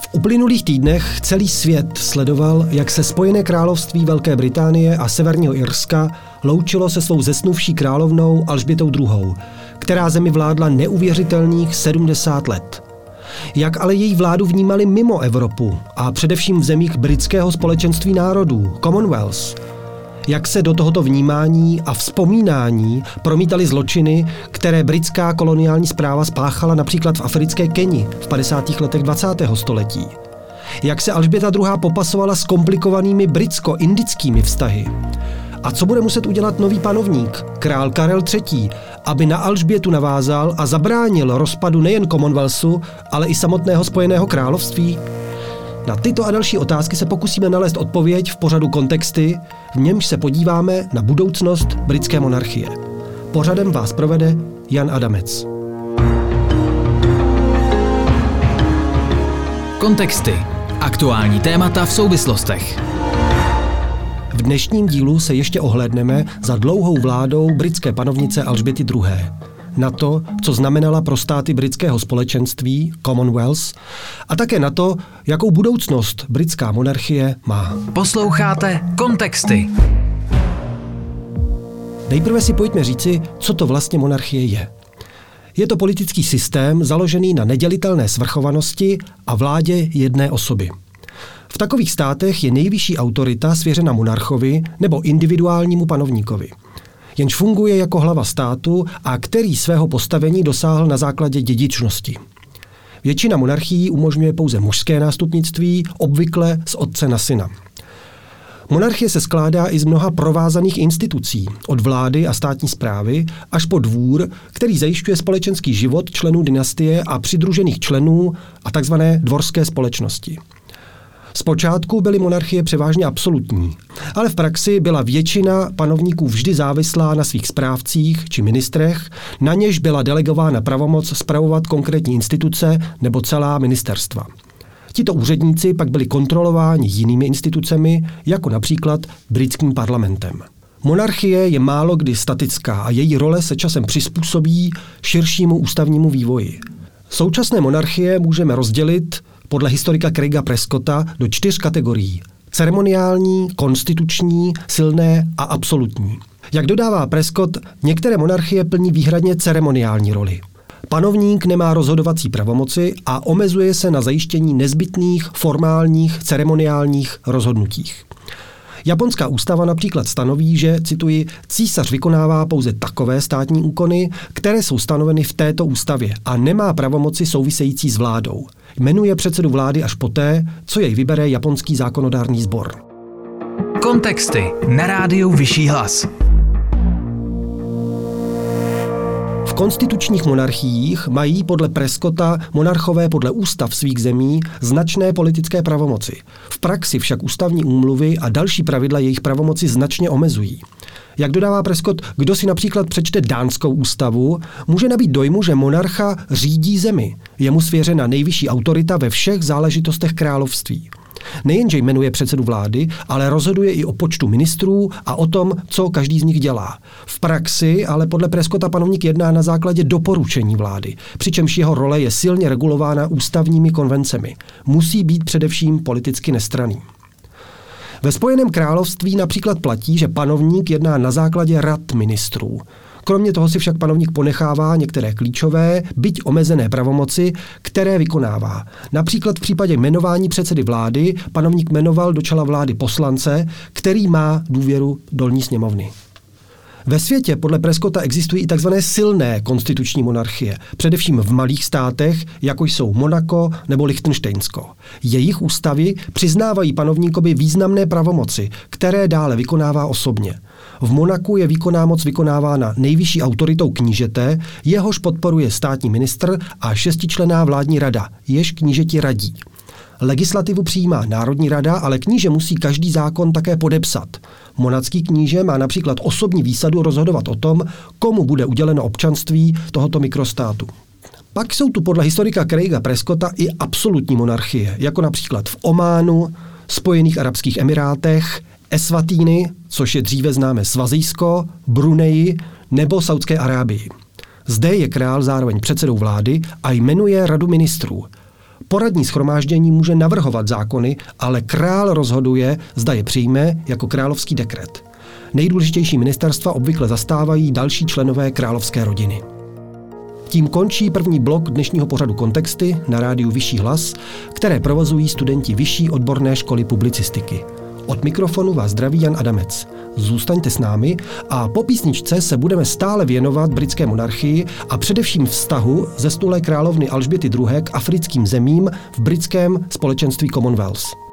V uplynulých týdnech celý svět sledoval, jak se Spojené království Velké Británie a Severního Irska loučilo se svou zesnuvší královnou Alžbětou II., která zemi vládla neuvěřitelných 70 let. Jak ale její vládu vnímali mimo Evropu a především v zemích britského společenství národů, Commonwealth, jak se do tohoto vnímání a vzpomínání promítaly zločiny, které britská koloniální zpráva spáchala například v africké Keni v 50. letech 20. století. Jak se Alžběta II. popasovala s komplikovanými britsko-indickými vztahy. A co bude muset udělat nový panovník, král Karel III., aby na Alžbětu navázal a zabránil rozpadu nejen Commonwealthu, ale i samotného Spojeného království? Na tyto a další otázky se pokusíme nalézt odpověď v pořadu Kontexty, v němž se podíváme na budoucnost britské monarchie. Pořadem vás provede Jan Adamec. Kontexty. Aktuální témata v souvislostech. V dnešním dílu se ještě ohlédneme za dlouhou vládou britské panovnice Alžběty II na to, co znamenala pro státy britského společenství, Commonwealth, a také na to, jakou budoucnost britská monarchie má. Posloucháte Kontexty. Nejprve si pojďme říci, co to vlastně monarchie je. Je to politický systém založený na nedělitelné svrchovanosti a vládě jedné osoby. V takových státech je nejvyšší autorita svěřena monarchovi nebo individuálnímu panovníkovi – jenž funguje jako hlava státu a který svého postavení dosáhl na základě dědičnosti. Většina monarchií umožňuje pouze mužské nástupnictví, obvykle z otce na syna. Monarchie se skládá i z mnoha provázaných institucí, od vlády a státní zprávy až po dvůr, který zajišťuje společenský život členů dynastie a přidružených členů a tzv. dvorské společnosti. Zpočátku byly monarchie převážně absolutní, ale v praxi byla většina panovníků vždy závislá na svých správcích či ministrech, na něž byla delegována pravomoc spravovat konkrétní instituce nebo celá ministerstva. Tito úředníci pak byli kontrolováni jinými institucemi, jako například britským parlamentem. Monarchie je málo kdy statická a její role se časem přizpůsobí širšímu ústavnímu vývoji. Současné monarchie můžeme rozdělit podle historika Craiga Prescotta do čtyř kategorií. Ceremoniální, konstituční, silné a absolutní. Jak dodává Prescott, některé monarchie plní výhradně ceremoniální roli. Panovník nemá rozhodovací pravomoci a omezuje se na zajištění nezbytných formálních ceremoniálních rozhodnutích. Japonská ústava například stanoví, že, cituji, císař vykonává pouze takové státní úkony, které jsou stanoveny v této ústavě a nemá pravomoci související s vládou. Jmenuje předsedu vlády až poté, co jej vybere japonský zákonodárný sbor. Kontexty na rádiu Vyšší hlas. konstitučních monarchiích mají podle Preskota monarchové podle ústav svých zemí značné politické pravomoci. V praxi však ústavní úmluvy a další pravidla jejich pravomoci značně omezují. Jak dodává Prescott, kdo si například přečte dánskou ústavu, může nabít dojmu, že monarcha řídí zemi. Je mu svěřena nejvyšší autorita ve všech záležitostech království. Nejenže jmenuje předsedu vlády, ale rozhoduje i o počtu ministrů a o tom, co každý z nich dělá. V praxi ale podle Preskota panovník jedná na základě doporučení vlády, přičemž jeho role je silně regulována ústavními konvencemi. Musí být především politicky nestraný. Ve Spojeném království například platí, že panovník jedná na základě rad ministrů. Kromě toho si však panovník ponechává některé klíčové, byť omezené pravomoci, které vykonává. Například v případě jmenování předsedy vlády panovník jmenoval do čela vlády poslance, který má důvěru dolní sněmovny. Ve světě podle Preskota existují i tzv. silné konstituční monarchie, především v malých státech, jako jsou Monako nebo Lichtensteinsko. Jejich ústavy přiznávají panovníkovi významné pravomoci, které dále vykonává osobně. V Monaku je výkonná moc vykonávána nejvyšší autoritou knížete, jehož podporuje státní ministr a šestičlená vládní rada, jež knížeti radí. Legislativu přijímá Národní rada, ale kníže musí každý zákon také podepsat. Monacký kníže má například osobní výsadu rozhodovat o tom, komu bude uděleno občanství tohoto mikrostátu. Pak jsou tu podle historika Craiga Prescotta i absolutní monarchie, jako například v Ománu, Spojených arabských emirátech, Esvatíny, což je dříve známe Svazijsko, Bruneji nebo Saudské Arábii. Zde je král zároveň předsedou vlády a jmenuje radu ministrů. Poradní schromáždění může navrhovat zákony, ale král rozhoduje, zda je přijme jako královský dekret. Nejdůležitější ministerstva obvykle zastávají další členové královské rodiny. Tím končí první blok dnešního pořadu Kontexty na rádiu Vyšší hlas, které provozují studenti Vyšší odborné školy publicistiky. Od mikrofonu vás zdraví Jan Adamec. Zůstaňte s námi a po písničce se budeme stále věnovat britské monarchii a především vztahu ze stulé královny Alžběty II. k africkým zemím v britském společenství Commonwealth.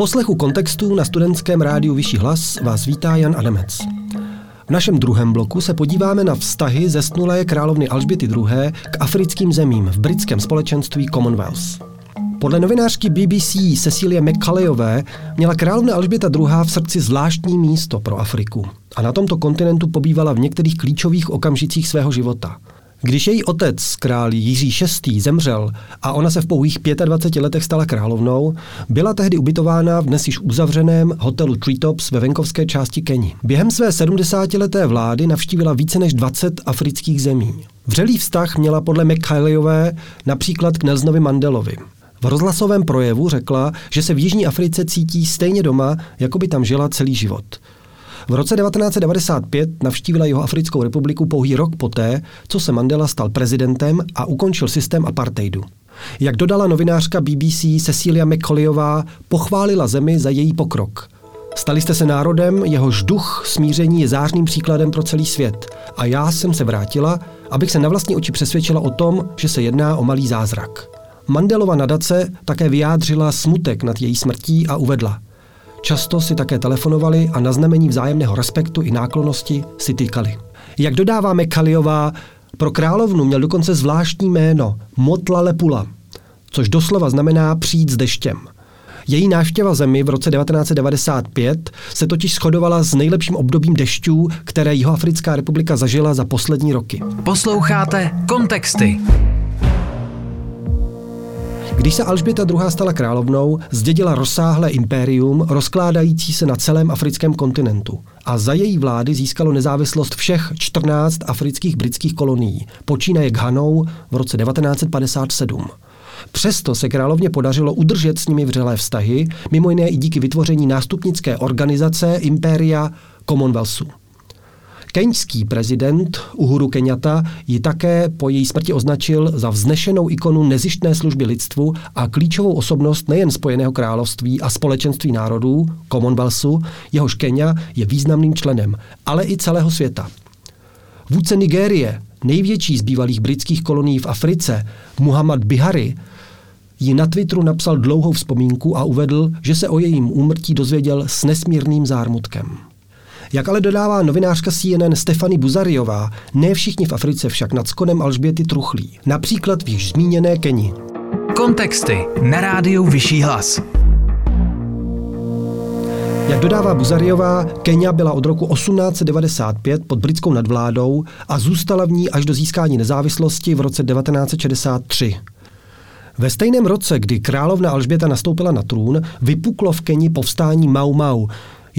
Poslechu kontextů na studentském rádiu Vyšší hlas vás vítá Jan Adamec. V našem druhém bloku se podíváme na vztahy zesnulé královny Alžběty II. k africkým zemím v britském společenství Commonwealth. Podle novinářky BBC Cecilie McCalleyové měla královna Alžběta II. v srdci zvláštní místo pro Afriku a na tomto kontinentu pobývala v některých klíčových okamžicích svého života – když její otec, král Jiří VI. zemřel a ona se v pouhých 25 letech stala královnou, byla tehdy ubytována v dnes již uzavřeném hotelu Treetops ve venkovské části Keni. Během své 70-leté vlády navštívila více než 20 afrických zemí. Vřelý vztah měla podle McKayleové například k Nelsonovi Mandelovi. V rozhlasovém projevu řekla, že se v Jižní Africe cítí stejně doma, jako by tam žila celý život – v roce 1995 navštívila jeho Africkou republiku pouhý rok poté, co se Mandela stal prezidentem a ukončil systém apartheidu. Jak dodala novinářka BBC Cecilia McCollyová, pochválila zemi za její pokrok. Stali jste se národem, jehož duch smíření je zářným příkladem pro celý svět. A já jsem se vrátila, abych se na vlastní oči přesvědčila o tom, že se jedná o malý zázrak. Mandelova nadace také vyjádřila smutek nad její smrtí a uvedla. Často si také telefonovali a na znamení vzájemného respektu i náklonosti si týkali. Jak dodáváme Kaliová, pro královnu měl dokonce zvláštní jméno Motla Lepula, což doslova znamená přijít s deštěm – její návštěva zemi v roce 1995 se totiž shodovala s nejlepším obdobím dešťů, které Jihoafrická republika zažila za poslední roky. Posloucháte Kontexty. Když se Alžběta II. stala královnou, zdědila rozsáhlé impérium, rozkládající se na celém africkém kontinentu. A za její vlády získalo nezávislost všech 14 afrických britských kolonií, počínaje Ghanou v roce 1957. Přesto se královně podařilo udržet s nimi vřelé vztahy, mimo jiné i díky vytvoření nástupnické organizace Impéria Commonwealthu. Keňský prezident Uhuru Kenyatta ji také po její smrti označil za vznešenou ikonu nezištné služby lidstvu a klíčovou osobnost nejen Spojeného království a společenství národů, Commonwealthu, jehož Kenya je významným členem, ale i celého světa. Vůdce Nigérie, největší z bývalých britských kolonií v Africe, Muhammad Bihari, jí na Twitteru napsal dlouhou vzpomínku a uvedl, že se o jejím úmrtí dozvěděl s nesmírným zármutkem. Jak ale dodává novinářka CNN Stefany Buzariová, ne všichni v Africe však nad skonem Alžběty truchlí. Například v již zmíněné Keni. Kontexty na rádiu Vyšší hlas. Jak dodává Buzariová, Kenia byla od roku 1895 pod britskou nadvládou a zůstala v ní až do získání nezávislosti v roce 1963. Ve stejném roce, kdy královna Alžběta nastoupila na trůn, vypuklo v Keni povstání Mau Mau,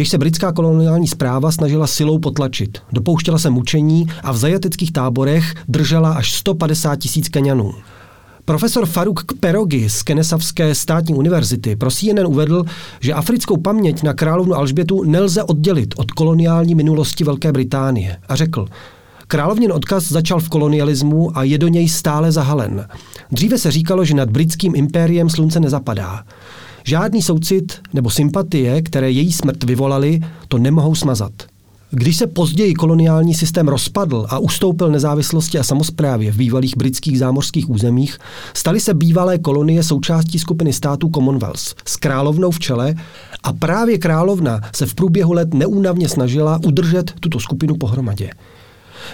jež se britská koloniální zpráva snažila silou potlačit. Dopouštěla se mučení a v zajateckých táborech držela až 150 tisíc Kenianů. Profesor Faruk Perogi z Kenesavské státní univerzity pro CNN uvedl, že africkou paměť na královnu Alžbětu nelze oddělit od koloniální minulosti Velké Británie a řekl, Královnin odkaz začal v kolonialismu a je do něj stále zahalen. Dříve se říkalo, že nad britským impériem slunce nezapadá. Žádný soucit nebo sympatie, které její smrt vyvolali, to nemohou smazat. Když se později koloniální systém rozpadl a ustoupil nezávislosti a samozprávě v bývalých britských zámořských územích, staly se bývalé kolonie součástí skupiny států Commonwealth s královnou v čele a právě královna se v průběhu let neúnavně snažila udržet tuto skupinu pohromadě.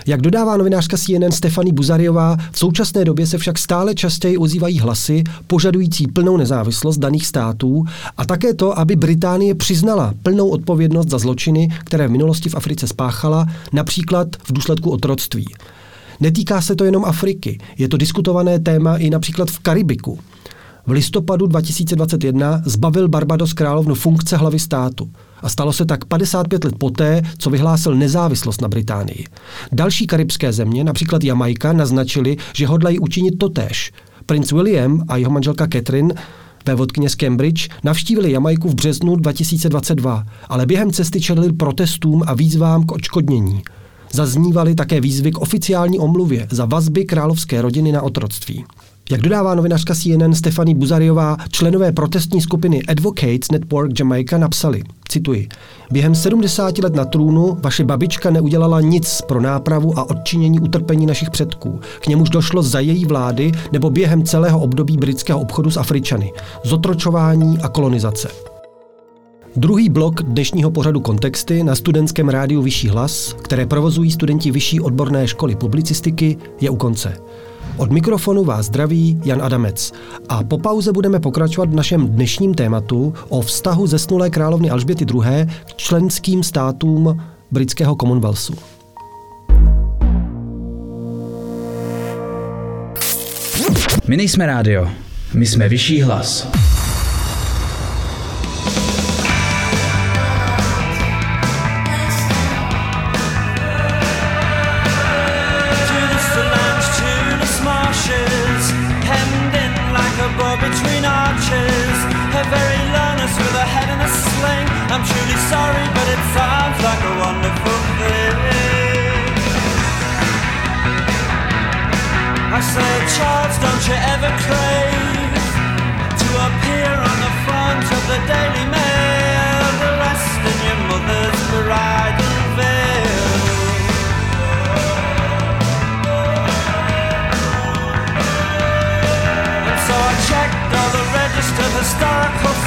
Jak dodává novinářka CNN Stefany Buzariová, v současné době se však stále častěji ozývají hlasy požadující plnou nezávislost daných států a také to, aby Británie přiznala plnou odpovědnost za zločiny, které v minulosti v Africe spáchala, například v důsledku otroctví. Netýká se to jenom Afriky, je to diskutované téma i například v Karibiku. V listopadu 2021 zbavil Barbados královnu funkce hlavy státu a stalo se tak 55 let poté, co vyhlásil nezávislost na Británii. Další karibské země, například Jamaika, naznačili, že hodlají učinit totéž. Prince William a jeho manželka Catherine vévodkyně z Cambridge, navštívili Jamajku v březnu 2022, ale během cesty čelili protestům a výzvám k odškodnění. Zaznívaly také výzvy k oficiální omluvě za vazby královské rodiny na otroctví. Jak dodává novinářka CNN Stefany Buzariová, členové protestní skupiny Advocates Network Jamaica napsali, cituji, během 70 let na trůnu vaše babička neudělala nic pro nápravu a odčinění utrpení našich předků. K němuž došlo za její vlády nebo během celého období britského obchodu s Afričany, zotročování a kolonizace. Druhý blok dnešního pořadu Kontexty na studentském rádiu Vyšší hlas, které provozují studenti Vyšší odborné školy publicistiky, je u konce. Od mikrofonu vás zdraví Jan Adamec a po pauze budeme pokračovat v našem dnešním tématu o vztahu zesnulé královny Alžběty II. k členským státům britského Commonwealthu. My nejsme rádio, my jsme vyšší hlas.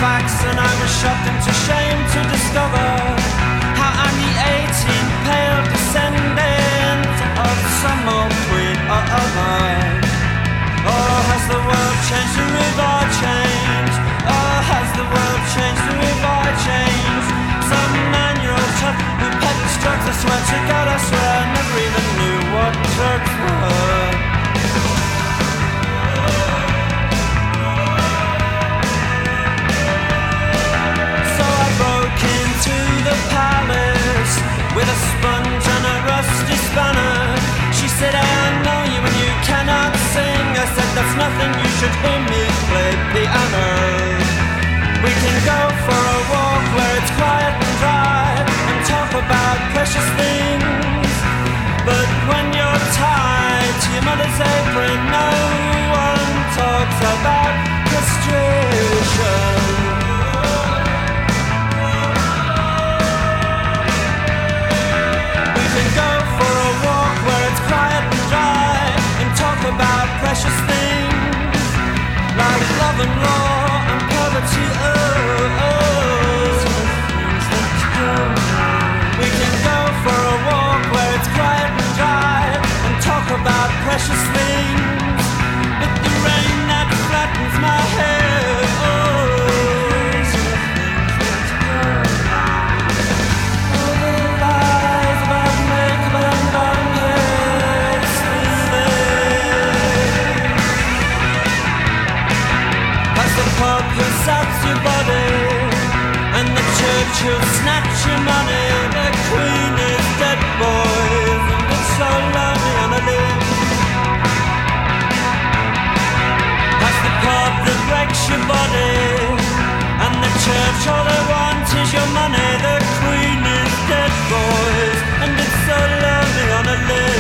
Facts, and I was shocked into shame and a rusty spanner. She said, I know you and you cannot sing. I said, that's nothing, you should hear me play the piano. We can go for a walk where it's quiet and dry and talk about precious things. But when you're tied to your mother's apron, no your money The queen is dead, boys And it's so lonely on a limb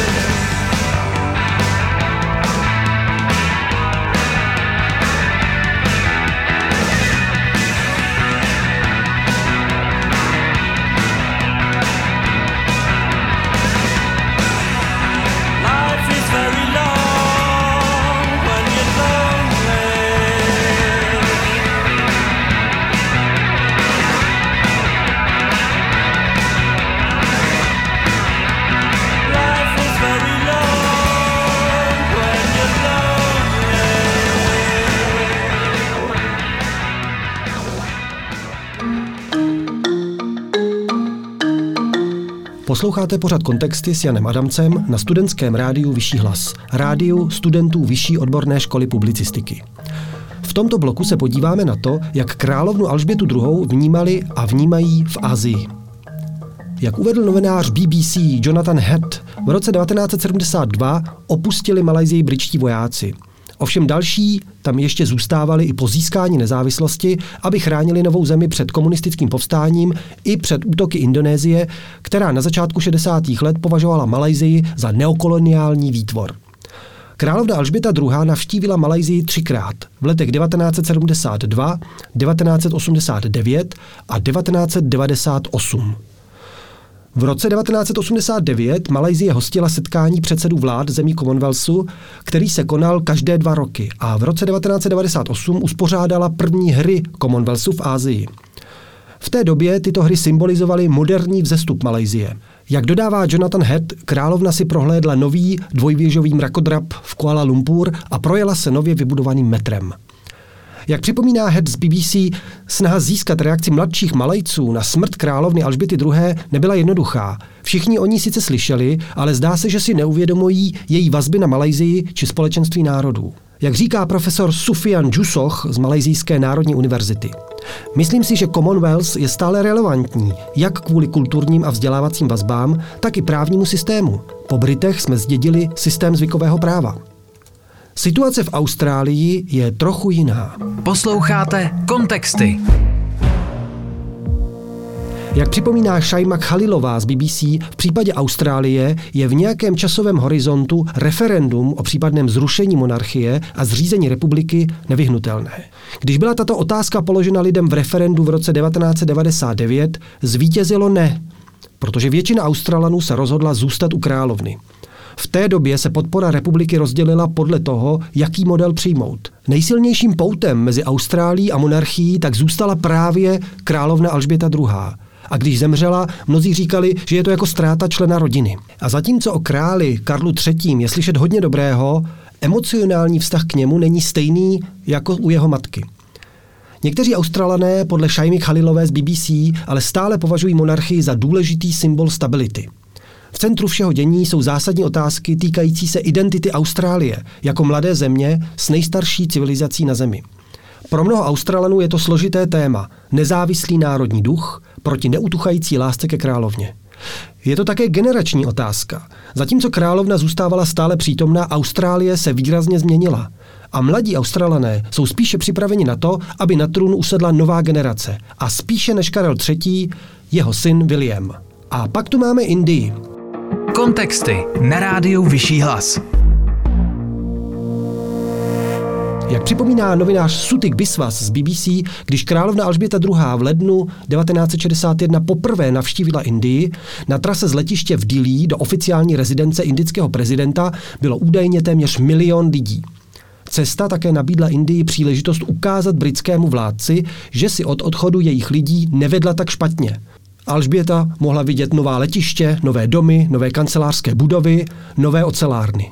Posloucháte pořad kontexty s Janem Adamcem na studentském rádiu Vyšší hlas, rádiu studentů Vyšší odborné školy publicistiky. V tomto bloku se podíváme na to, jak královnu Alžbětu II. vnímali a vnímají v Asii. Jak uvedl novinář BBC Jonathan Head, v roce 1972 opustili Malajzii britští vojáci. Ovšem další tam ještě zůstávali i po získání nezávislosti, aby chránili novou zemi před komunistickým povstáním i před útoky Indonésie, která na začátku 60. let považovala Malajzii za neokoloniální výtvor. Královna Alžběta II. navštívila Malajzii třikrát v letech 1972, 1989 a 1998. V roce 1989 Malajzie hostila setkání předsedů vlád zemí Commonwealthu, který se konal každé dva roky a v roce 1998 uspořádala první hry Commonwealthu v Ázii. V té době tyto hry symbolizovaly moderní vzestup Malajzie. Jak dodává Jonathan Head, královna si prohlédla nový dvojvěžový mrakodrap v Kuala Lumpur a projela se nově vybudovaným metrem. Jak připomíná Head z BBC, snaha získat reakci mladších Malajců na smrt královny Alžběty II. nebyla jednoduchá. Všichni o ní sice slyšeli, ale zdá se, že si neuvědomují její vazby na Malajzii či společenství národů. Jak říká profesor Sufian Jusoch z Malajzijské národní univerzity. Myslím si, že Commonwealth je stále relevantní, jak kvůli kulturním a vzdělávacím vazbám, tak i právnímu systému. Po Britech jsme zdědili systém zvykového práva. Situace v Austrálii je trochu jiná. Posloucháte Kontexty. Jak připomíná Shaima Khalilová z BBC, v případě Austrálie je v nějakém časovém horizontu referendum o případném zrušení monarchie a zřízení republiky nevyhnutelné. Když byla tato otázka položena lidem v referendu v roce 1999, zvítězilo ne. protože většina Australanů se rozhodla zůstat u královny. V té době se podpora republiky rozdělila podle toho, jaký model přijmout. Nejsilnějším poutem mezi Austrálií a monarchií tak zůstala právě královna Alžběta II. A když zemřela, mnozí říkali, že je to jako ztráta člena rodiny. A zatímco o králi Karlu III. je slyšet hodně dobrého, emocionální vztah k němu není stejný jako u jeho matky. Někteří Australané podle Shaimi Khalilové z BBC ale stále považují monarchii za důležitý symbol stability. V centru všeho dění jsou zásadní otázky týkající se identity Austrálie jako mladé země s nejstarší civilizací na Zemi. Pro mnoho Australanů je to složité téma, nezávislý národní duch proti neutuchající lásce ke královně. Je to také generační otázka. Zatímco královna zůstávala stále přítomná, Austrálie se výrazně změnila. A mladí Australané jsou spíše připraveni na to, aby na trůn usedla nová generace. A spíše než Karel III. jeho syn William. A pak tu máme Indii. Kontexty na rádiu Vyšší hlas. Jak připomíná novinář Sutik Biswas z BBC, když královna Alžběta II. v lednu 1961 poprvé navštívila Indii, na trase z letiště v Dili do oficiální rezidence indického prezidenta bylo údajně téměř milion lidí. Cesta také nabídla Indii příležitost ukázat britskému vládci, že si od odchodu jejich lidí nevedla tak špatně. Alžběta mohla vidět nová letiště, nové domy, nové kancelářské budovy, nové ocelárny.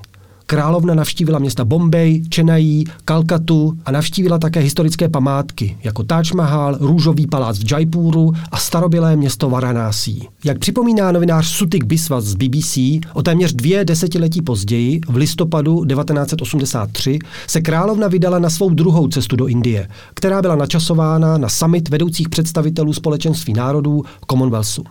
Královna navštívila města Bombay, Chennai, Kalkatu a navštívila také historické památky, jako Taj Mahal, Růžový palác v Jaipuru a starobylé město Varanasi. Jak připomíná novinář Sutik Biswas z BBC, o téměř dvě desetiletí později, v listopadu 1983, se královna vydala na svou druhou cestu do Indie, která byla načasována na summit vedoucích představitelů společenství národů Commonwealthu.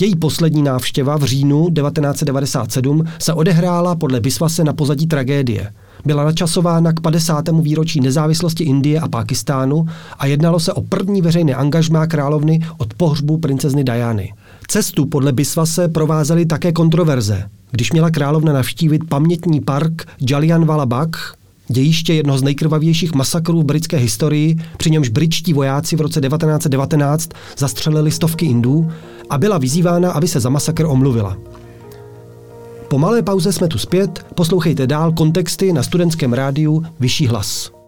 Její poslední návštěva v říjnu 1997 se odehrála podle Bisvase na pozadí tragédie. Byla načasována k 50. výročí nezávislosti Indie a Pákistánu a jednalo se o první veřejné angažmá královny od pohřbu princezny Diany. Cestu podle Bisvase provázely také kontroverze. Když měla královna navštívit pamětní park Jallianwala Bagh, dějiště jednoho z nejkrvavějších masakrů v britské historii, při němž britští vojáci v roce 1919 zastřelili stovky Indů a byla vyzývána, aby se za masakr omluvila. Po malé pauze jsme tu zpět, poslouchejte dál kontexty na studentském rádiu Vyšší hlas.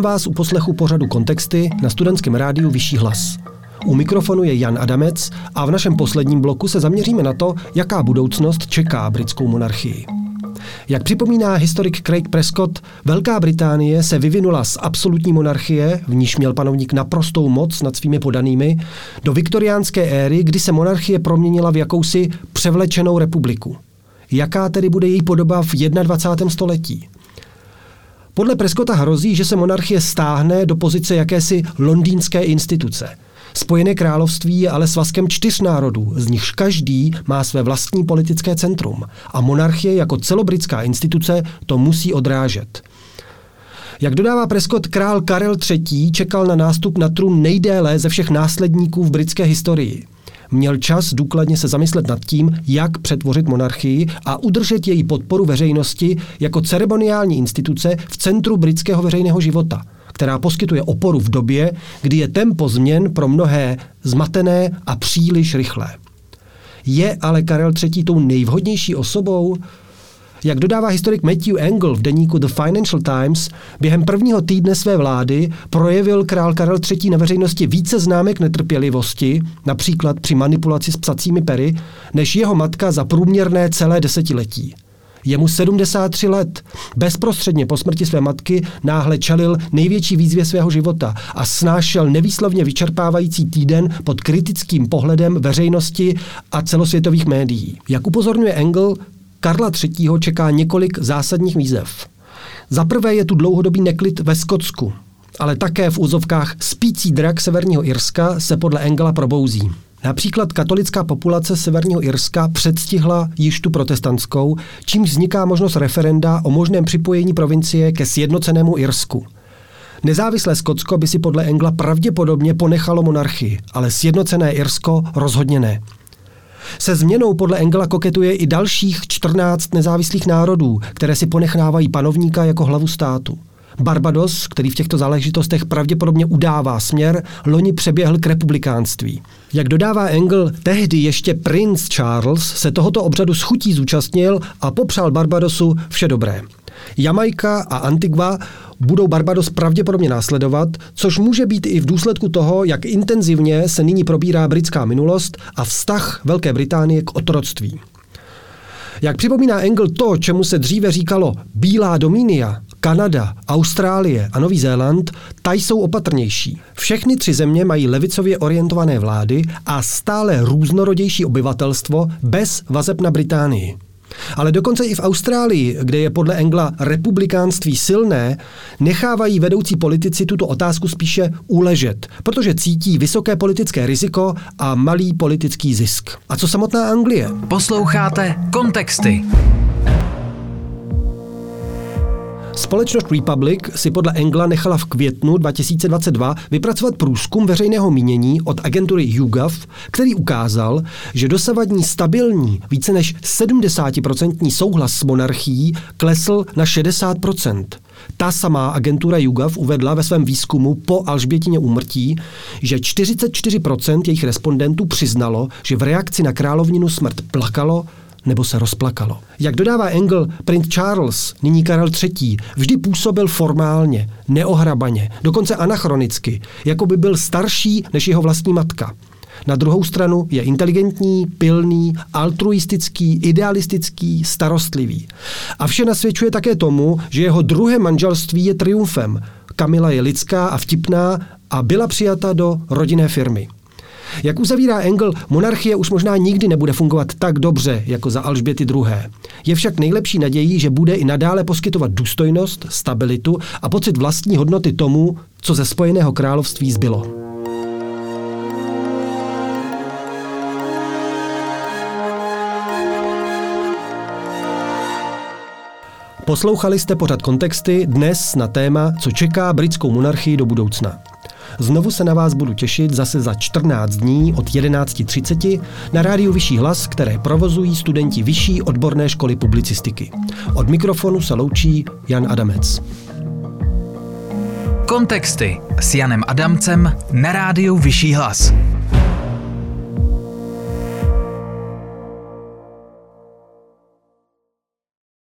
Vítám vás u poslechu pořadu Kontexty na studentském rádiu Vyšší hlas. U mikrofonu je Jan Adamec a v našem posledním bloku se zaměříme na to, jaká budoucnost čeká britskou monarchii. Jak připomíná historik Craig Prescott, Velká Británie se vyvinula z absolutní monarchie, v níž měl panovník naprostou moc nad svými podanými, do viktoriánské éry, kdy se monarchie proměnila v jakousi převlečenou republiku. Jaká tedy bude její podoba v 21. století? Podle Prescotta hrozí, že se monarchie stáhne do pozice jakési londýnské instituce – Spojené království je ale svazkem čtyř národů, z nichž každý má své vlastní politické centrum a monarchie jako celobritská instituce to musí odrážet. Jak dodává Prescott, král Karel III. čekal na nástup na trůn nejdéle ze všech následníků v britské historii. Měl čas důkladně se zamyslet nad tím, jak přetvořit monarchii a udržet její podporu veřejnosti jako ceremoniální instituce v centru britského veřejného života – která poskytuje oporu v době, kdy je tempo změn pro mnohé zmatené a příliš rychlé. Je ale Karel III. tou nejvhodnější osobou? Jak dodává historik Matthew Engel v deníku The Financial Times, během prvního týdne své vlády projevil král Karel III. na veřejnosti více známek netrpělivosti, například při manipulaci s psacími pery, než jeho matka za průměrné celé desetiletí. Je mu 73 let. Bezprostředně po smrti své matky náhle čelil největší výzvě svého života a snášel nevýslovně vyčerpávající týden pod kritickým pohledem veřejnosti a celosvětových médií. Jak upozorňuje Engel, Karla III. čeká několik zásadních výzev. Za prvé je tu dlouhodobý neklid ve Skotsku, ale také v úzovkách spící drak Severního Irska se podle Engela probouzí. Například katolická populace Severního Irska předstihla již tu protestantskou, čímž vzniká možnost referenda o možném připojení provincie ke sjednocenému Irsku. Nezávislé Skotsko by si podle Engla pravděpodobně ponechalo monarchii, ale sjednocené Irsko rozhodně ne. Se změnou podle Engela koketuje i dalších 14 nezávislých národů, které si ponechávají panovníka jako hlavu státu. Barbados, který v těchto záležitostech pravděpodobně udává směr, loni přeběhl k republikánství. Jak dodává Engel, tehdy ještě princ Charles se tohoto obřadu schutí zúčastnil a popřál Barbadosu vše dobré. Jamajka a Antigua budou Barbados pravděpodobně následovat, což může být i v důsledku toho, jak intenzivně se nyní probírá britská minulost a vztah Velké Británie k otroctví. Jak připomíná Engel to, čemu se dříve říkalo Bílá Domínia, Kanada, Austrálie a Nový Zéland, ta jsou opatrnější. Všechny tři země mají levicově orientované vlády a stále různorodější obyvatelstvo bez vazeb na Británii. Ale dokonce i v Austrálii, kde je podle Engla republikánství silné, nechávají vedoucí politici tuto otázku spíše uležet, protože cítí vysoké politické riziko a malý politický zisk. A co samotná Anglie? Posloucháte kontexty. Společnost Republic si podle Engla nechala v květnu 2022 vypracovat průzkum veřejného mínění od agentury YouGov, který ukázal, že dosavadní stabilní, více než 70% souhlas s monarchií klesl na 60%. Ta samá agentura YouGov uvedla ve svém výzkumu po Alžbětině úmrtí, že 44% jejich respondentů přiznalo, že v reakci na královninu smrt plakalo nebo se rozplakalo. Jak dodává Engel, princ Charles, nyní Karel III., vždy působil formálně, neohrabaně, dokonce anachronicky, jako by byl starší než jeho vlastní matka. Na druhou stranu je inteligentní, pilný, altruistický, idealistický, starostlivý. A vše nasvědčuje také tomu, že jeho druhé manželství je triumfem. Kamila je lidská a vtipná a byla přijata do rodinné firmy. Jak uzavírá Engel, monarchie už možná nikdy nebude fungovat tak dobře jako za Alžběty II. Je však nejlepší nadějí, že bude i nadále poskytovat důstojnost, stabilitu a pocit vlastní hodnoty tomu, co ze Spojeného království zbylo. Poslouchali jste pořad kontexty dnes na téma, co čeká britskou monarchii do budoucna. Znovu se na vás budu těšit zase za 14 dní od 11.30 na rádiu Vyšší hlas, které provozují studenti Vyšší odborné školy publicistiky. Od mikrofonu se loučí Jan Adamec. Kontexty s Janem Adamcem na rádiu Vyšší hlas.